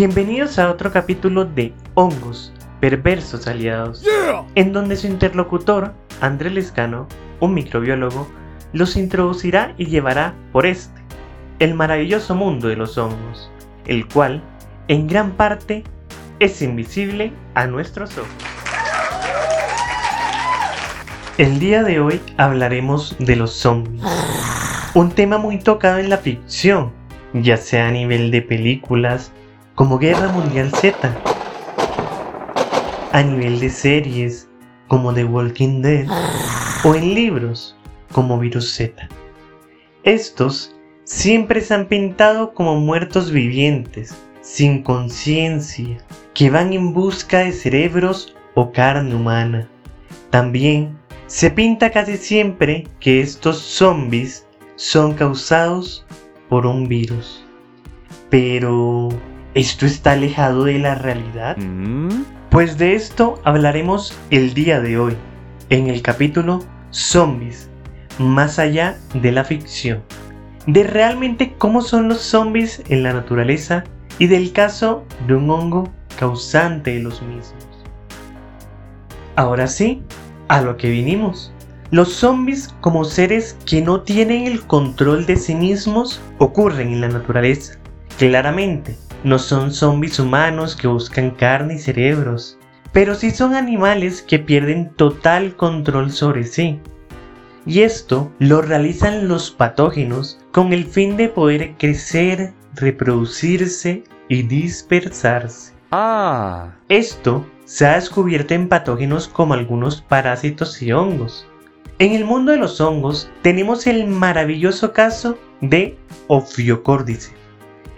Bienvenidos a otro capítulo de Hongos, Perversos Aliados, en donde su interlocutor, Andrés Lescano, un microbiólogo, los introducirá y llevará por este, el maravilloso mundo de los hongos, el cual, en gran parte, es invisible a nuestros ojos. El día de hoy hablaremos de los zombies, un tema muy tocado en la ficción, ya sea a nivel de películas, como Guerra Mundial Z, a nivel de series como The Walking Dead o en libros como Virus Z. Estos siempre se han pintado como muertos vivientes, sin conciencia, que van en busca de cerebros o carne humana. También se pinta casi siempre que estos zombies son causados por un virus. Pero, ¿esto está alejado de la realidad? Mm. Pues de esto hablaremos el día de hoy, en el capítulo Zombies, más allá de la ficción, de realmente cómo son los zombies en la naturaleza y del caso de un hongo causante de los mismos. Ahora sí, a lo que vinimos. Los zombies como seres que no tienen el control de sí mismos ocurren en la naturaleza. Claramente, no son zombies humanos que buscan carne y cerebros, pero sí son animales que pierden total control sobre sí. Y esto lo realizan los patógenos con el fin de poder crecer, reproducirse y dispersarse. Ah. Esto se ha descubierto en patógenos como algunos parásitos y hongos. En el mundo de los hongos tenemos el maravilloso caso de Ophiocordyceps.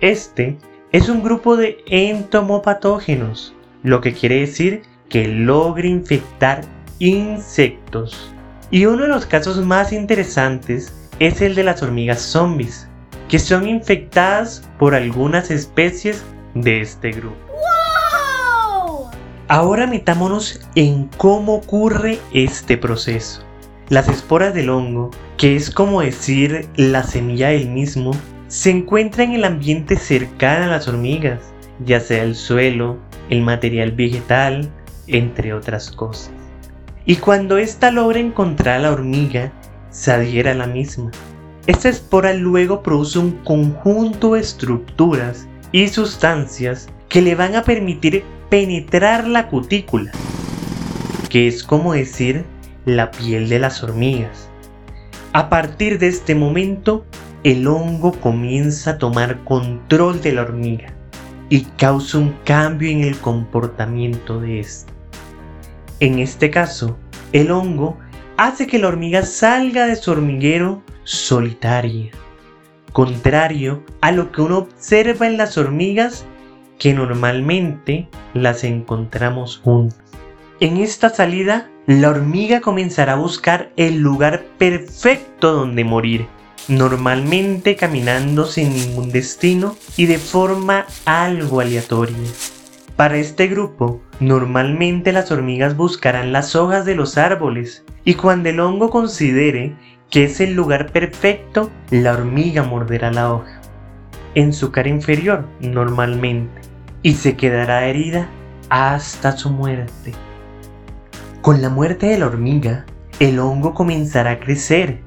Este es un grupo de entomopatógenos, lo que quiere decir que logra infectar insectos. Y uno de los casos más interesantes es el de las hormigas zombies, que son infectadas por algunas especies de este grupo. Ahora metámonos en cómo ocurre este proceso. Las esporas del hongo, que es como decir la semilla del mismo, se encuentran en el ambiente cercano a las hormigas, ya sea el suelo, el material vegetal, entre otras cosas. Y cuando ésta logra encontrar a la hormiga, se adhiere a la misma. Esta espora luego produce un conjunto de estructuras y sustancias que le van a permitir penetrar la cutícula, que es como decir la piel de las hormigas. A partir de este momento, el hongo comienza a tomar control de la hormiga y causa un cambio en el comportamiento de ésta. En este caso, el hongo hace que la hormiga salga de su hormiguero solitaria, contrario a lo que uno observa en las hormigas que normalmente las encontramos juntas. En esta salida, la hormiga comenzará a buscar el lugar perfecto donde morir, normalmente caminando sin ningún destino y de forma algo aleatoria. Para este grupo, normalmente las hormigas buscarán las hojas de los árboles y cuando el hongo considere que es el lugar perfecto, la hormiga morderá la hoja. En su cara inferior, normalmente, y se quedará herida hasta su muerte. Con la muerte de la hormiga, el hongo comenzará a crecer.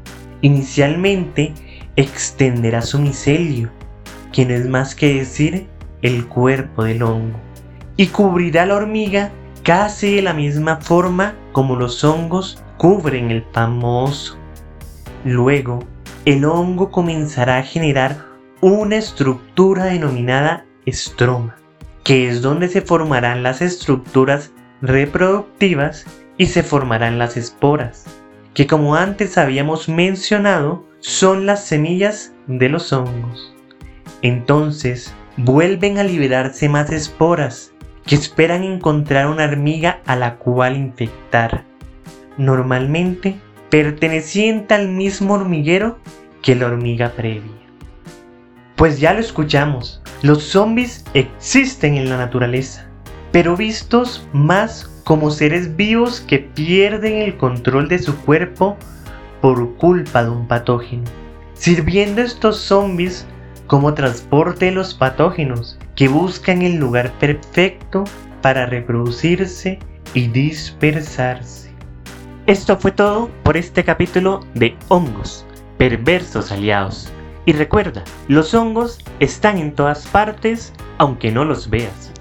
Inicialmente extenderá su micelio, que no es más que decir el cuerpo del hongo, y cubrirá la hormiga casi de la misma forma como los hongos cubren el famoso. Luego, el hongo comenzará a generar una estructura denominada estroma, que es donde se formarán las estructuras reproductivas y se formarán las esporas, que como antes habíamos mencionado, son las semillas de los hongos. Entonces, vuelven a liberarse más esporas, que esperan encontrar una hormiga a la cual infectar, normalmente perteneciente al mismo hormiguero que la hormiga previa. Pues ya lo escuchamos, los zombies existen en la naturaleza, pero vistos más como seres vivos que pierden el control de su cuerpo por culpa de un patógeno, sirviendo estos zombies como transporte de los patógenos que buscan el lugar perfecto para reproducirse y dispersarse. Esto fue todo por este capítulo de hongos, perversos aliados. Y recuerda, los hongos están en todas partes aunque no los veas.